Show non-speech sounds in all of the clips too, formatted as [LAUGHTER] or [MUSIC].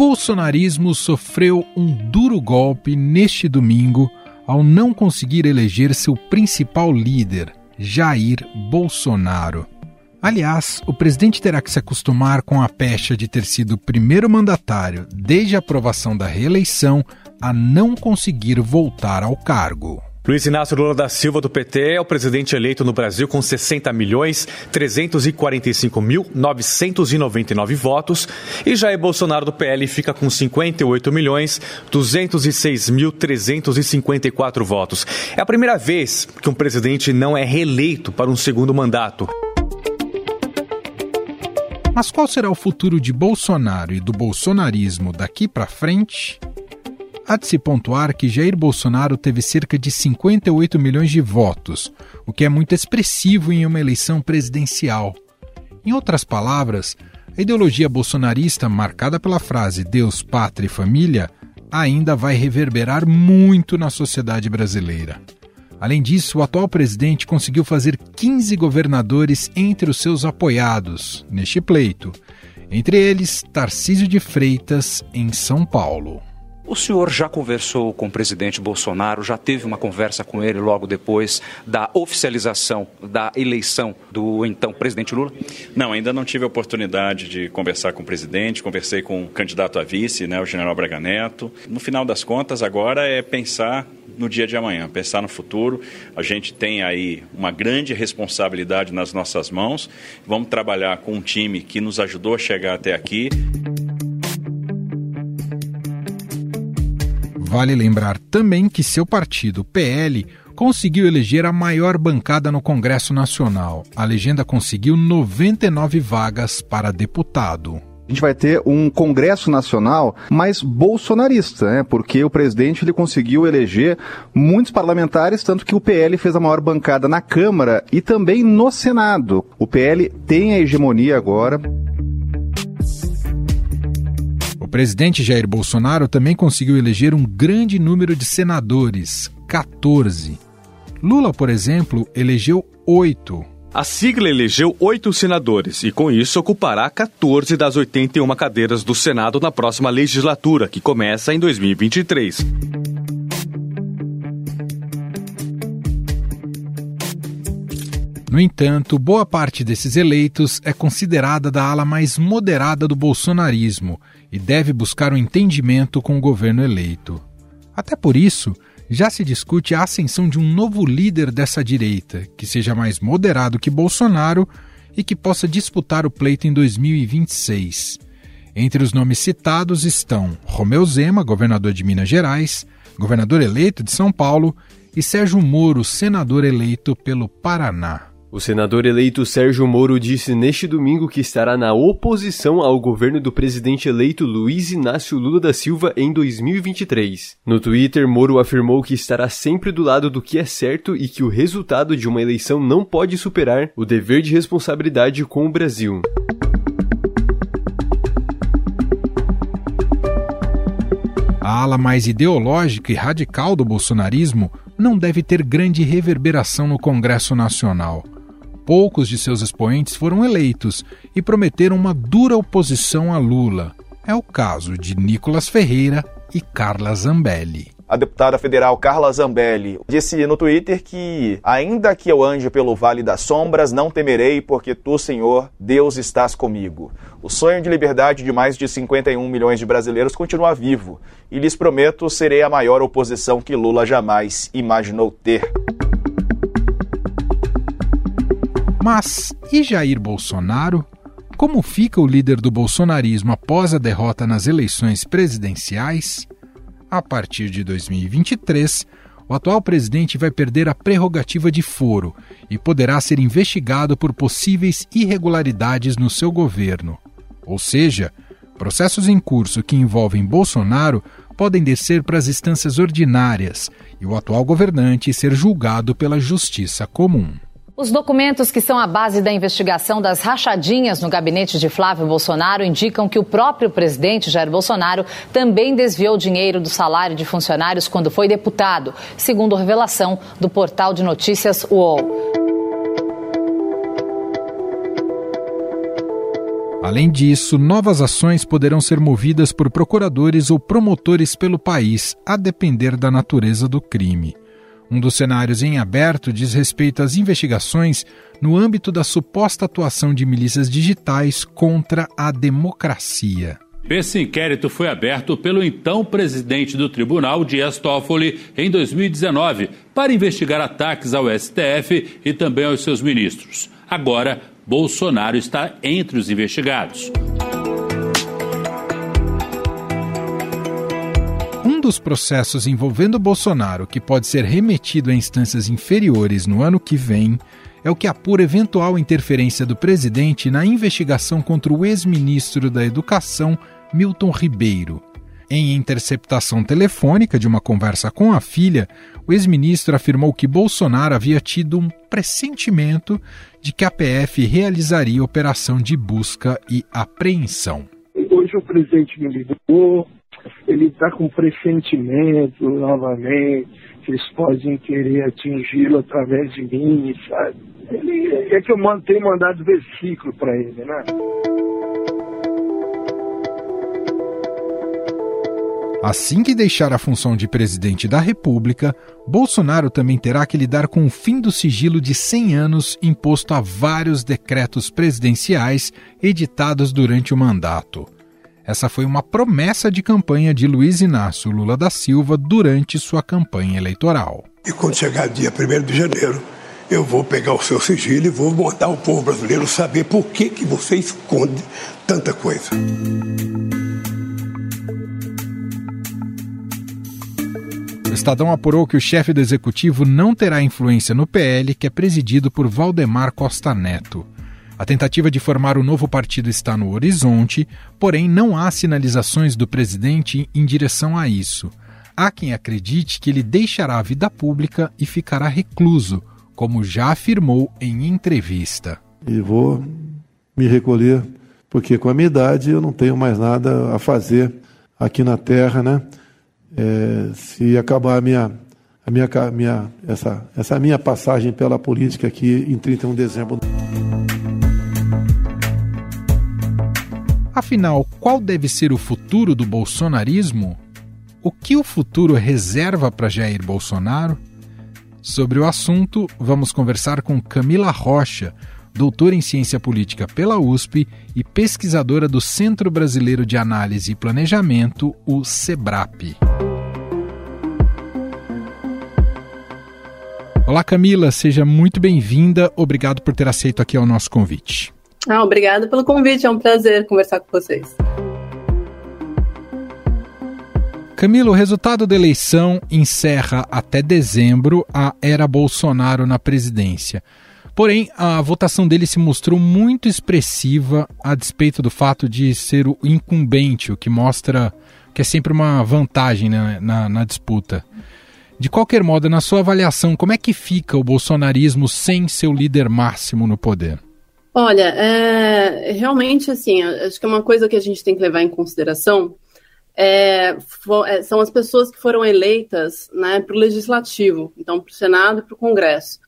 bolsonarismo sofreu um duro golpe neste domingo ao não conseguir eleger seu principal líder, Jair Bolsonaro. Aliás, o presidente terá que se acostumar com a pecha de ter sido o primeiro mandatário, desde a aprovação da reeleição, a não conseguir voltar ao cargo. Luiz Inácio Lula da Silva, do PT, é o presidente eleito no Brasil com 60 milhões 345 mil 999 votos e Jair Bolsonaro, do PL, fica com 58 milhões 206 mil 354 votos. É a primeira vez que um presidente não é reeleito para um segundo mandato. Mas qual será o futuro de Bolsonaro e do bolsonarismo daqui para frente? Há de se pontuar que Jair Bolsonaro teve cerca de 58 milhões de votos, o que é muito expressivo em uma eleição presidencial. Em outras palavras, a ideologia bolsonarista, marcada pela frase Deus, Pátria e Família, ainda vai reverberar muito na sociedade brasileira. Além disso, o atual presidente conseguiu fazer 15 governadores entre os seus apoiados neste pleito, entre eles Tarcísio de Freitas, em São Paulo. O senhor já conversou com o presidente Bolsonaro, já teve uma conversa com ele logo depois da oficialização da eleição do então presidente Lula? Não, ainda não tive a oportunidade de conversar com o presidente, conversei com o candidato a vice, né, o general Braga Neto. No final das contas, agora é pensar no dia de amanhã, pensar no futuro. A gente tem aí uma grande responsabilidade nas nossas mãos. Vamos trabalhar com um time que nos ajudou a chegar até aqui. Vale lembrar também que seu partido, PL, conseguiu eleger a maior bancada no Congresso Nacional. A legenda conseguiu 99 vagas para deputado a gente vai ter um Congresso Nacional mais bolsonarista, né? Porque o presidente ele conseguiu eleger muitos parlamentares, tanto que o PL fez a maior bancada na Câmara e também no Senado. O PL tem a hegemonia agora presidente Jair Bolsonaro também conseguiu eleger um grande número de senadores, 14. Lula, por exemplo, elegeu oito. A sigla elegeu oito senadores e, com isso, ocupará 14 das 81 cadeiras do Senado na próxima legislatura, que começa em 2023. No entanto, boa parte desses eleitos é considerada da ala mais moderada do bolsonarismo e deve buscar um entendimento com o governo eleito. Até por isso, já se discute a ascensão de um novo líder dessa direita, que seja mais moderado que Bolsonaro e que possa disputar o pleito em 2026. Entre os nomes citados estão Romeu Zema, governador de Minas Gerais, governador eleito de São Paulo, e Sérgio Moro, senador eleito pelo Paraná. O senador eleito Sérgio Moro disse neste domingo que estará na oposição ao governo do presidente eleito Luiz Inácio Lula da Silva em 2023. No Twitter, Moro afirmou que estará sempre do lado do que é certo e que o resultado de uma eleição não pode superar o dever de responsabilidade com o Brasil. A ala mais ideológica e radical do bolsonarismo não deve ter grande reverberação no Congresso Nacional poucos de seus expoentes foram eleitos e prometeram uma dura oposição a Lula. É o caso de Nicolas Ferreira e Carla Zambelli. A deputada federal Carla Zambelli disse no Twitter que, ainda que eu ande pelo vale das sombras, não temerei, porque tu, Senhor, Deus, estás comigo. O sonho de liberdade de mais de 51 milhões de brasileiros continua vivo, e lhes prometo serei a maior oposição que Lula jamais imaginou ter. Mas e Jair Bolsonaro? Como fica o líder do bolsonarismo após a derrota nas eleições presidenciais? A partir de 2023, o atual presidente vai perder a prerrogativa de foro e poderá ser investigado por possíveis irregularidades no seu governo. Ou seja, processos em curso que envolvem Bolsonaro podem descer para as instâncias ordinárias e o atual governante ser julgado pela justiça comum. Os documentos que são a base da investigação das rachadinhas no gabinete de Flávio Bolsonaro indicam que o próprio presidente Jair Bolsonaro também desviou dinheiro do salário de funcionários quando foi deputado, segundo revelação do portal de notícias UOL. Além disso, novas ações poderão ser movidas por procuradores ou promotores pelo país, a depender da natureza do crime. Um dos cenários em aberto diz respeito às investigações no âmbito da suposta atuação de milícias digitais contra a democracia. Esse inquérito foi aberto pelo então presidente do tribunal, Dias Toffoli, em 2019, para investigar ataques ao STF e também aos seus ministros. Agora, Bolsonaro está entre os investigados. Dos processos envolvendo Bolsonaro que pode ser remetido a instâncias inferiores no ano que vem é o que apura eventual interferência do presidente na investigação contra o ex-ministro da Educação, Milton Ribeiro. Em interceptação telefônica de uma conversa com a filha, o ex-ministro afirmou que Bolsonaro havia tido um pressentimento de que a PF realizaria operação de busca e apreensão. Hoje o presidente me ligou, ele está com pressentimento novamente, que eles podem querer atingi-lo através de mim, sabe? Ele, é que eu tenho mandado versículo para ele, né? Assim que deixar a função de presidente da República, Bolsonaro também terá que lidar com o fim do sigilo de 100 anos imposto a vários decretos presidenciais editados durante o mandato. Essa foi uma promessa de campanha de Luiz Inácio Lula da Silva durante sua campanha eleitoral. E quando chegar dia 1 de janeiro, eu vou pegar o seu sigilo e vou mandar o povo brasileiro saber por que, que você esconde tanta coisa. O Estadão apurou que o chefe do executivo não terá influência no PL, que é presidido por Valdemar Costa Neto. A tentativa de formar o um novo partido está no horizonte, porém não há sinalizações do presidente em direção a isso. Há quem acredite que ele deixará a vida pública e ficará recluso, como já afirmou em entrevista. E vou me recolher, porque com a minha idade eu não tenho mais nada a fazer aqui na Terra, né? é, se acabar a minha, a minha, minha, essa, essa minha passagem pela política aqui em 31 de dezembro. Afinal, qual deve ser o futuro do bolsonarismo? O que o futuro reserva para Jair Bolsonaro? Sobre o assunto, vamos conversar com Camila Rocha, doutora em ciência política pela USP e pesquisadora do Centro Brasileiro de Análise e Planejamento, o SEBRAP. Olá, Camila, seja muito bem-vinda. Obrigado por ter aceito aqui o nosso convite. Ah, obrigada pelo convite, é um prazer conversar com vocês. Camila, o resultado da eleição encerra até dezembro a era Bolsonaro na presidência. Porém, a votação dele se mostrou muito expressiva a despeito do fato de ser o incumbente, o que mostra que é sempre uma vantagem né, na, na disputa. De qualquer modo, na sua avaliação, como é que fica o bolsonarismo sem seu líder máximo no poder? Olha, é, realmente, assim, acho que é uma coisa que a gente tem que levar em consideração é, for, é, são as pessoas que foram eleitas né, para o legislativo, então para o Senado e para o Congresso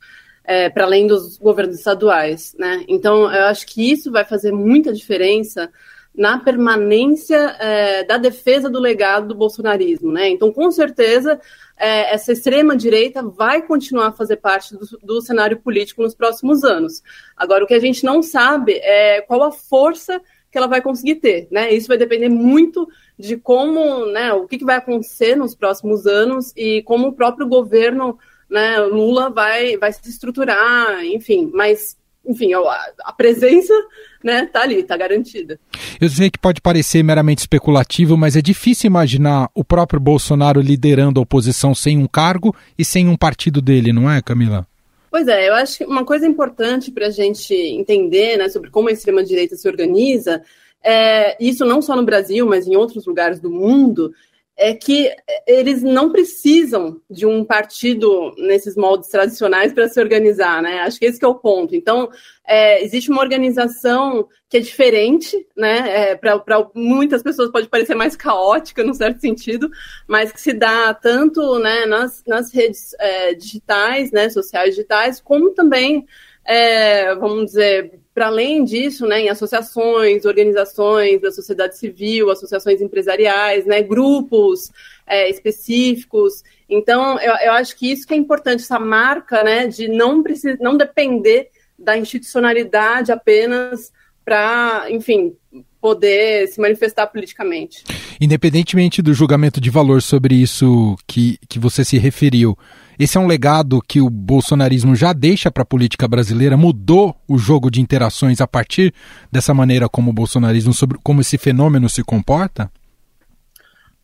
é, para além dos governos estaduais. Né? Então, eu acho que isso vai fazer muita diferença na permanência é, da defesa do legado do bolsonarismo. Né? Então, com certeza, é, essa extrema-direita vai continuar a fazer parte do, do, cenário político nos próximos anos. Agora, o que a gente não sabe é qual a força que ela vai conseguir ter. Né? Isso vai depender muito de como, né, o que, que vai acontecer nos próximos anos e como o próprio governo né, Lula vai, vai se estruturar, enfim, mas enfim, a, presença né, tá ali, tá garantida. Eu sei que pode parecer meramente especulativo, mas é difícil imaginar o próprio Bolsonaro liderando a oposição sem um cargo e sem um partido dele, não é, Camila? Pois é, eu acho que uma coisa importante para a gente entender né, sobre como a extrema-direita se organiza, é, isso não só no Brasil, mas em outros lugares do mundo, é que eles não precisam de um partido nesses moldes tradicionais para se organizar, né? Acho que esse que é o ponto. Então, é, existe uma organização que é diferente, né? É, para muitas pessoas pode parecer mais caótica, num certo sentido, mas que se dá tanto né, nas, nas redes é, digitais, né, sociais digitais, como também, é, vamos dizer, para além disso, né, em associações, organizações da sociedade civil, associações empresariais, né, grupos é, específicos. Então, eu, eu, acho que isso que é importante, essa marca né, de não, precis, não depender da institucionalidade apenas para, enfim, poder se manifestar politicamente. Independentemente do julgamento de valor sobre isso que, que você se referiu, esse é um legado que o bolsonarismo já deixa para a política brasileira, mudou o jogo de interações a partir dessa maneira como o bolsonarismo, sobre como esse fenômeno se comporta?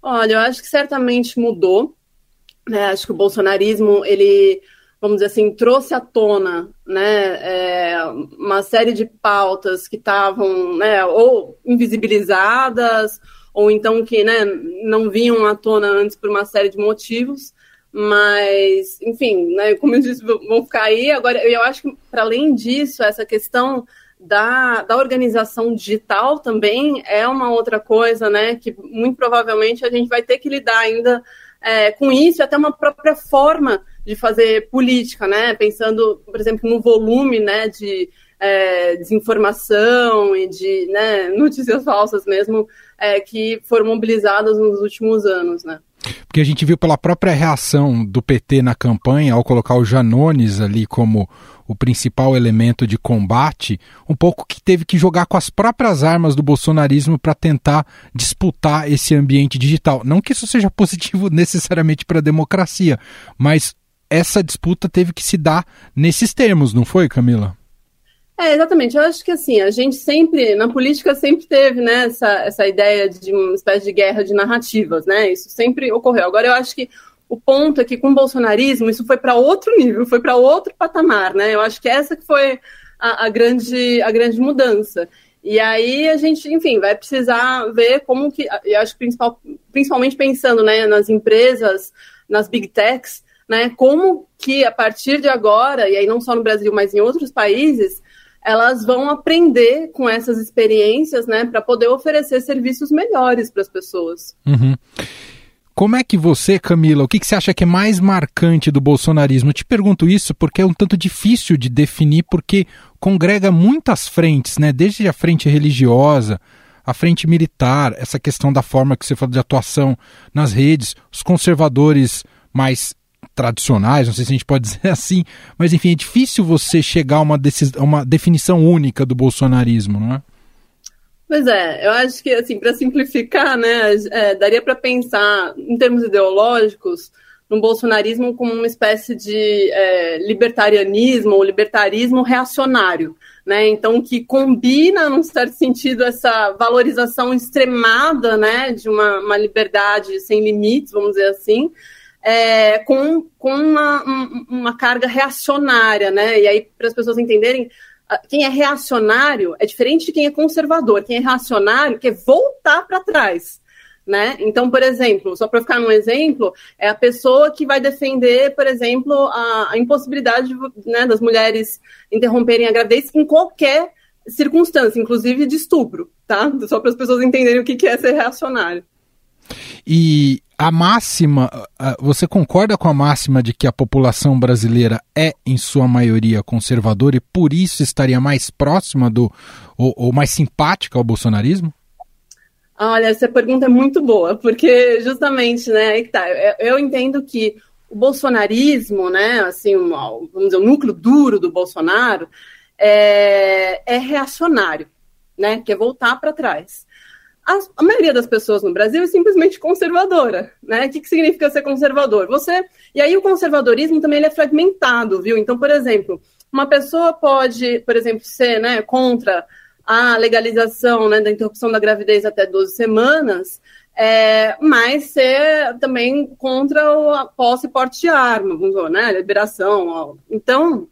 Olha, eu acho que certamente mudou. Né? Acho que o bolsonarismo, ele, vamos dizer assim, trouxe à tona né, é, uma série de pautas que estavam né, ou invisibilizadas, ou então que né, não vinham à tona antes por uma série de motivos. Mas, enfim, né, como eu disse, vão ficar aí. Agora, eu acho que, para além disso, essa questão da, da organização digital também é uma outra coisa, né? Que muito provavelmente a gente vai ter que lidar ainda é, com isso, até uma própria forma de fazer política, né? Pensando, por exemplo, no volume né, de é, desinformação e de né, notícias falsas mesmo é, que foram mobilizadas nos últimos anos, né? Porque a gente viu pela própria reação do PT na campanha, ao colocar o Janones ali como o principal elemento de combate, um pouco que teve que jogar com as próprias armas do bolsonarismo para tentar disputar esse ambiente digital. Não que isso seja [LAUGHS] positivo necessariamente para a democracia, mas essa disputa teve que se dar nesses termos, não foi, Camila? É, exatamente. Eu acho que assim, a gente sempre, na política, sempre teve né, essa, essa ideia de uma espécie de guerra de narrativas, né? Isso sempre ocorreu. Agora, eu acho que o ponto é que com o bolsonarismo isso foi para outro nível, foi para outro patamar, né? Eu acho que essa que foi a, a, grande, a grande mudança. E aí a gente, enfim, vai precisar ver como que, eu acho que principal, principalmente pensando né, nas empresas, nas big techs, né, como que a partir de agora, e aí não só no Brasil, mas em outros países, elas vão aprender com essas experiências, né, para poder oferecer serviços melhores para as pessoas. Uhum. Como é que você, Camila, o que, que você acha que é mais marcante do bolsonarismo? Eu te pergunto isso porque é um tanto difícil de definir, porque congrega muitas frentes, né? Desde a frente religiosa, a frente militar, essa questão da forma que você falou de atuação nas redes, os conservadores mais tradicionais, não sei se a gente pode [LAUGHS] dizer assim, mas enfim, é difícil você chegar a uma, uma definição única do bolsonarismo, não é? Pois é, eu acho que, assim, para simplificar, né, é, daria para pensar, em termos ideológicos, no bolsonarismo como uma espécie de é, libertarianismo ou libertarismo reacionário, né? Então, que combina, num certo sentido, essa valorização extremada, né, de uma, uma liberdade sem limites, vamos dizer assim, é, com, com uma, uma carga reacionária, né? E aí, para as pessoas entenderem, quem é reacionário é diferente de quem é conservador. Quem é reacionário quer voltar para trás. Né? Então, por exemplo, só para ficar num exemplo, é a pessoa que vai defender, por exemplo, a, a impossibilidade né, das mulheres interromperem a gravidez em qualquer circunstância, inclusive de estupro, tá? Só para as pessoas entenderem o que, que é ser reacionário. E a máxima, você concorda com a máxima de que a população brasileira é, em sua maioria, conservadora e por isso estaria mais próxima do, ou, ou mais simpática ao bolsonarismo? Olha, essa pergunta é muito boa, porque justamente, né, tá, eu, entendo que o bolsonarismo, né, assim, vamos dizer, o núcleo duro do Bolsonaro é, é reacionário, né, quer voltar para trás a, maioria das pessoas no Brasil é simplesmente conservadora, né? O que, que significa ser conservador? Você e aí o conservadorismo também é fragmentado, viu? Então, por exemplo, uma pessoa pode, por exemplo, ser, né, contra a legalização né, da interrupção da gravidez até 12 semanas, é, mas ser também contra a posse e porte de arma, vamos dizer, né, liberação. Ó. Então,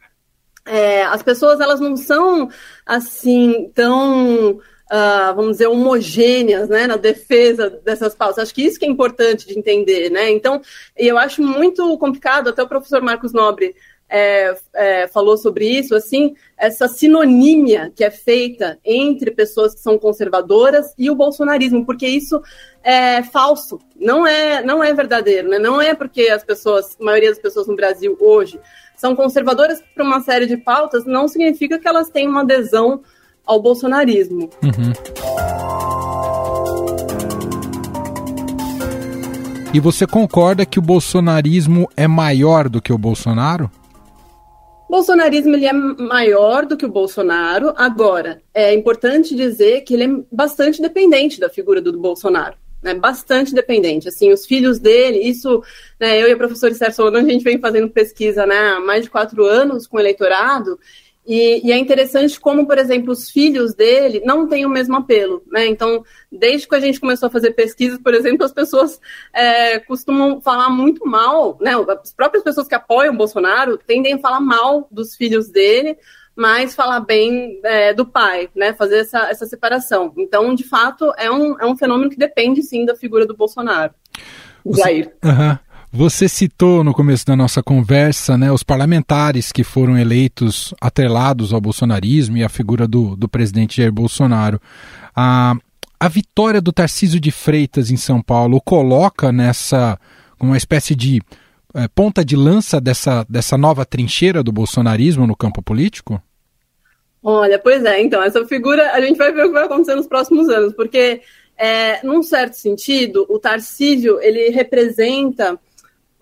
é, as pessoas elas não são assim tão uh, vamos dizer, homogêneas né, na defesa dessas pautas. Acho que isso que é importante de entender. Né? Então, eu acho muito complicado, até o professor Marcos Nobre é, é, falou sobre isso, assim, essa sinonímia que é feita entre pessoas que são conservadoras e o bolsonarismo, porque isso é falso, não é, não é verdadeiro, né? não é porque as pessoas, a maioria das pessoas no Brasil hoje são conservadoras para uma série de pautas, não significa que elas têm uma adesão ao bolsonarismo. Uhum. E você concorda que o bolsonarismo é maior do que o Bolsonaro? O bolsonarismo ele é maior do que o Bolsonaro. Agora, é importante dizer que ele é bastante dependente da figura do Bolsonaro. Né, bastante dependente. Assim, os filhos dele, isso, né, eu e a professora Esther Solano, a gente vem fazendo pesquisa né, há mais de quatro anos com o eleitorado, e, e, é interessante como, por exemplo, os filhos dele não têm o mesmo apelo, né? Então, desde que a gente começou a fazer pesquisas, por exemplo, as pessoas é, costumam falar muito mal, né? As próprias pessoas que apoiam o Bolsonaro tendem a falar mal dos filhos dele, mas falar bem é, do pai, né? Fazer essa, essa separação. Então, de fato, é um, é um fenômeno que depende, sim, da figura do Bolsonaro. Jair. Uhum. Você citou no começo da nossa conversa né, os parlamentares que foram eleitos atrelados ao bolsonarismo e à figura do, do presidente Jair Bolsonaro. A, a vitória do Tarcísio de Freitas em São Paulo coloca nessa uma espécie de é, ponta de lança dessa, dessa nova trincheira do bolsonarismo no campo político? Olha, pois é, então, essa figura a gente vai ver o que vai acontecer nos próximos anos, porque, é, num certo sentido, o Tarcísio ele representa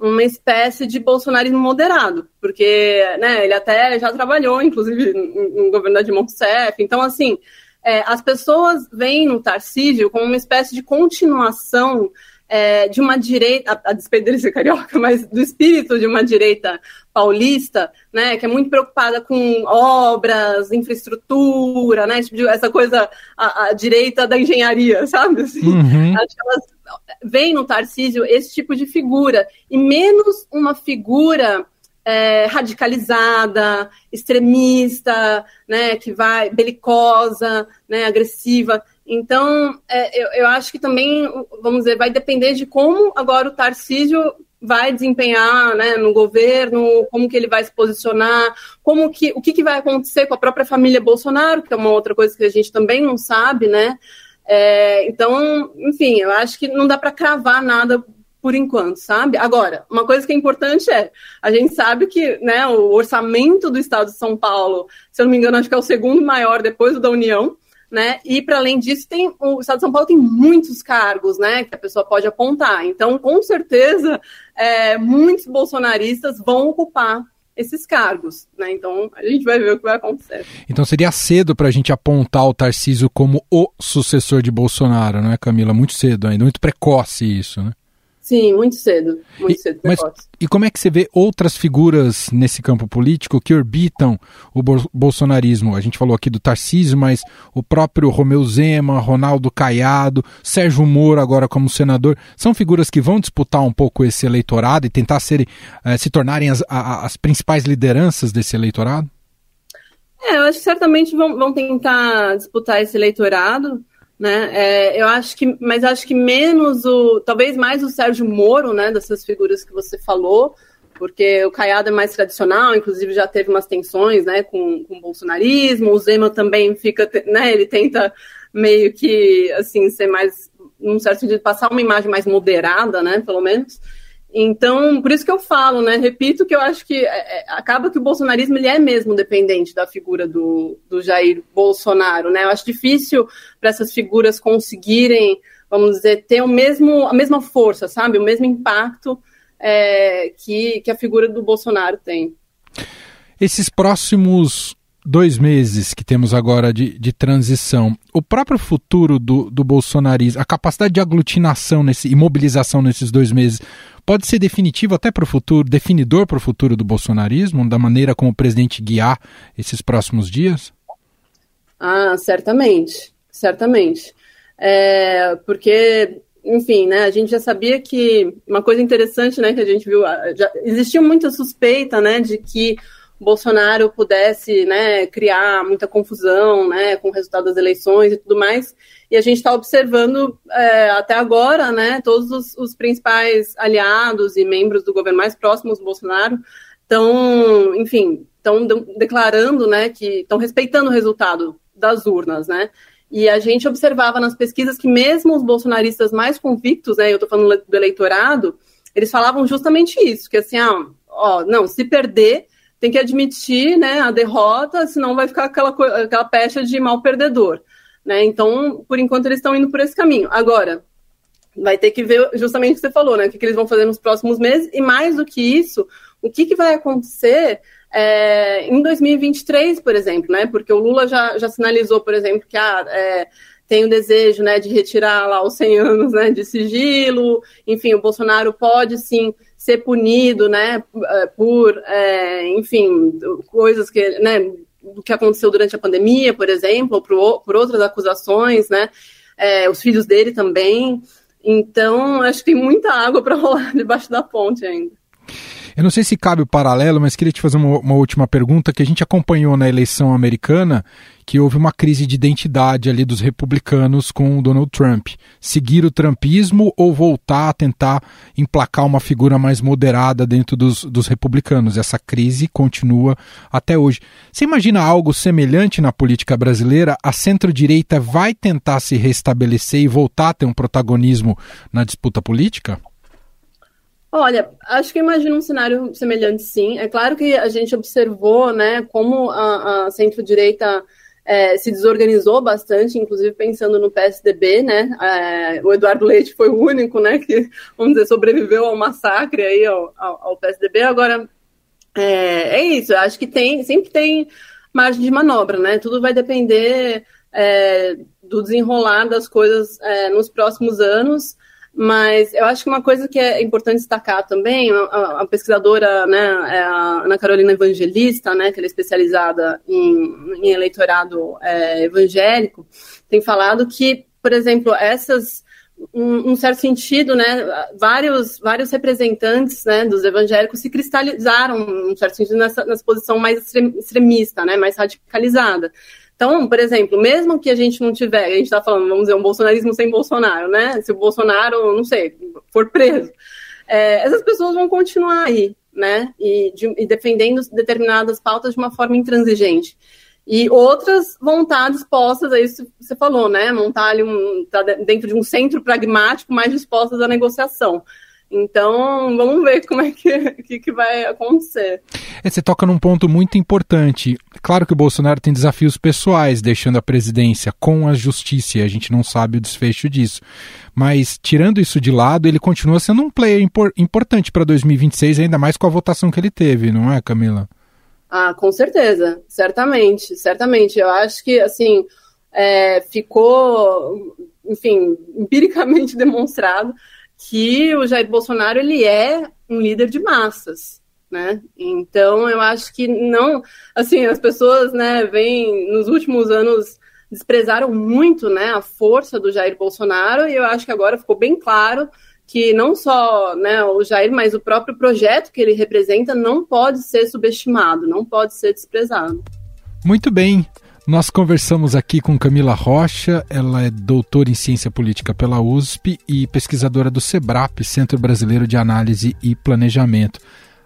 uma espécie de bolsonarismo moderado, porque né, ele até já trabalhou, inclusive, no governo da Dilma Rousseff. Então, assim, é, as pessoas veem no Tarcísio como uma espécie de continuação é, de uma direita, a, a despeito dele ser carioca, [LAUGHS] mas do espírito de uma direita paulista, né, que é muito preocupada com obras, infraestrutura, né, tipo essa coisa, a, a, direita da engenharia, [LAUGHS] sabe? Assim, uhum. Acho que elas veem no Tarcísio esse tipo de figura, e menos uma figura é, radicalizada, extremista, né, que vai belicosa, né, agressiva. Então, é, eu, eu acho que também, vamos dizer, vai depender de como agora o Tarcísio vai desempenhar né, no governo, como que ele vai se posicionar, como que, o que, que vai acontecer com a própria família Bolsonaro, que é uma outra coisa que a gente também não sabe, né? É, então, enfim, eu acho que não dá para cravar nada por enquanto, sabe? Agora, uma coisa que é importante é, a gente sabe que né, o orçamento do Estado de São Paulo, se eu não me engano, acho que é o segundo maior depois do da União, né? E para além disso, tem o Estado de São Paulo tem muitos cargos, né? Que a pessoa pode apontar. Então, com certeza, é, muitos bolsonaristas vão ocupar esses cargos, né? Então a gente vai ver o que vai acontecer. Então seria cedo para a gente apontar o Tarcísio como o sucessor de Bolsonaro, não é, Camila? Muito cedo ainda, muito precoce isso, né? Sim, muito cedo. Muito e, cedo. Mas, e como é que você vê outras figuras nesse campo político que orbitam o bolsonarismo? A gente falou aqui do Tarcísio, mas o próprio Romeu Zema, Ronaldo Caiado, Sérgio Moro agora como senador, são figuras que vão disputar um pouco esse eleitorado e tentar ser, eh, se tornarem as, as principais lideranças desse eleitorado? É, eu acho que certamente vão, vão tentar disputar esse eleitorado né? É, eu acho que, mas acho que menos o, talvez mais o Sérgio Moro, né? Dessas figuras que você falou, porque o Caiado é mais tradicional, inclusive já teve umas tensões, né? Com, com o bolsonarismo. O Zema também fica, né? Ele tenta meio que, assim, ser mais, num certo sentido, passar uma imagem mais moderada, né? Pelo menos. Então, por isso que eu falo, né? Repito que eu acho que é, é, acaba que o bolsonarismo ele é mesmo dependente da figura do, do Jair Bolsonaro, né? Eu acho difícil para essas figuras conseguirem, vamos dizer, ter o mesmo, a mesma força, sabe? O mesmo impacto é, que, que a figura do Bolsonaro tem. Esses próximos dois meses que temos agora de, de transição, o próprio futuro do, do bolsonarismo, a capacidade de aglutinação nesse, e mobilização nesses dois meses, pode ser definitivo até para o futuro, definidor para o futuro do bolsonarismo, da maneira como o presidente guiar esses próximos dias? Ah, certamente, certamente. É, porque, enfim, né, a gente já sabia que uma coisa interessante, né, que a gente viu, já existia muita suspeita, né, de que Bolsonaro pudesse né, criar muita confusão né, com o resultado das eleições e tudo mais. E a gente está observando é, até agora né, todos os, os, principais aliados e membros do governo mais próximos do Bolsonaro estão, enfim, estão de declarando né, que estão respeitando o resultado das urnas, né? E a gente observava nas pesquisas que mesmo os bolsonaristas mais convictos, né, eu estou falando do eleitorado, eles falavam justamente isso, que assim, ah, ó, não, se perder tem que admitir né, a derrota, senão vai ficar aquela, aquela pecha de mal perdedor. Né? Então, por enquanto, eles estão indo por esse caminho. Agora, vai ter que ver justamente o que você falou, né? O que, que eles vão fazer nos próximos meses, e mais do que isso, o que, que vai acontecer é, em 2023, por exemplo, né? Porque o Lula já, já sinalizou, por exemplo, que ah, é, tem o desejo né, de retirar lá os 100 anos né, de sigilo, enfim, o Bolsonaro pode sim ser punido né, é, por, é, enfim, coisas que, né, que aconteceu durante a pandemia, por exemplo, ou por, por outras acusações, né, é, os filhos dele também. Então, acho que tem muita água para rolar [LAUGHS] debaixo da ponte ainda. Eu não sei se cabe o paralelo, mas queria te fazer uma, uma, última pergunta que a gente acompanhou na eleição americana, que houve uma crise de identidade ali dos republicanos com o Donald Trump. Seguir o trumpismo ou voltar a tentar emplacar uma figura mais moderada dentro dos, dos republicanos? Essa crise continua até hoje. Você imagina algo semelhante na política brasileira? A centro-direita vai tentar se restabelecer e voltar a ter um protagonismo na disputa política? Olha, acho que imagino um cenário semelhante, sim. É claro que a gente observou, né, como a, a centro-direita é, se desorganizou bastante, inclusive pensando no PSDB, né? É, o Eduardo Leite foi o único, né, que, vamos dizer, sobreviveu ao massacre aí ao, ao, ao PSDB. Agora, é, é isso. Acho que tem, sempre tem margem de manobra, né? Tudo vai depender é, do desenrolar das coisas é, nos próximos anos. Mas eu acho que uma coisa que é importante destacar também, a, a pesquisadora, né, é a Ana Carolina Evangelista, né, que ela é especializada em, em eleitorado é, evangélico, tem falado que, por exemplo, essas um, um, certo sentido, né, vários, vários representantes né, dos evangélicos se cristalizaram, um certo sentido, nessa, nessa posição mais extremista, né, mais radicalizada. Então, por exemplo, mesmo que a gente não tiver, a gente está falando, vamos dizer, um bolsonarismo sem Bolsonaro, né? Se o Bolsonaro, não sei, for preso, é, essas pessoas vão continuar aí, né? E, de, e defendendo determinadas pautas de uma forma intransigente. E outras vão estar dispostas, é isso você falou, né? Montar ali um, tá dentro de um centro pragmático mais dispostas à negociação. Então, vamos ver como é que, [LAUGHS] que, que, vai acontecer. É, você toca num ponto muito importante. Claro que o Bolsonaro tem desafios pessoais deixando a presidência com a justiça e a gente não sabe o desfecho disso. Mas, tirando isso de lado, ele continua sendo um player impor importante para 2026, ainda mais com a votação que ele teve, não é, Camila? Ah, com certeza, certamente, certamente. Eu acho que, assim, é, ficou, enfim, empiricamente [LAUGHS] demonstrado que o Jair Bolsonaro ele é um líder de massas, né? Então eu acho que não, assim, as pessoas, né, vêm nos últimos anos desprezaram muito, né, a força do Jair Bolsonaro e eu acho que agora ficou bem claro que não só né, o Jair, mas o próprio projeto que ele representa não pode ser subestimado, não pode ser desprezado. Muito bem. Nós conversamos aqui com Camila Rocha, ela é doutora em ciência política pela USP e pesquisadora do SEBRAP, Centro Brasileiro de Análise e Planejamento.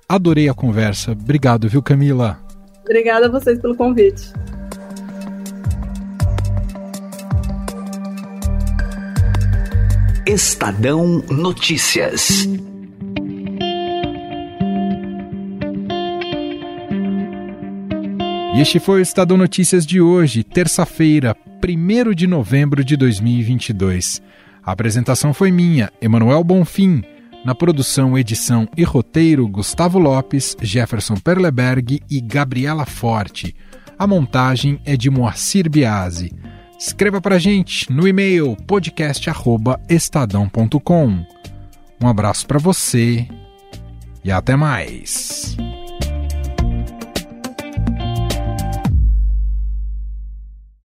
Adorei a conversa. Obrigado, viu, Camila? Obrigada a vocês pelo convite. Estadão Notícias. Este foi o Estadão Notícias de hoje, terça-feira, 1 de novembro de 2022. A apresentação foi minha, Emanuel Bonfim. Na produção, edição e roteiro, Gustavo Lopes, Jefferson Perleberg e Gabriela Forte. A montagem é de Moacir Biasi. Escreva para gente no e-mail podcast@estadão.com. Um abraço para você e até mais.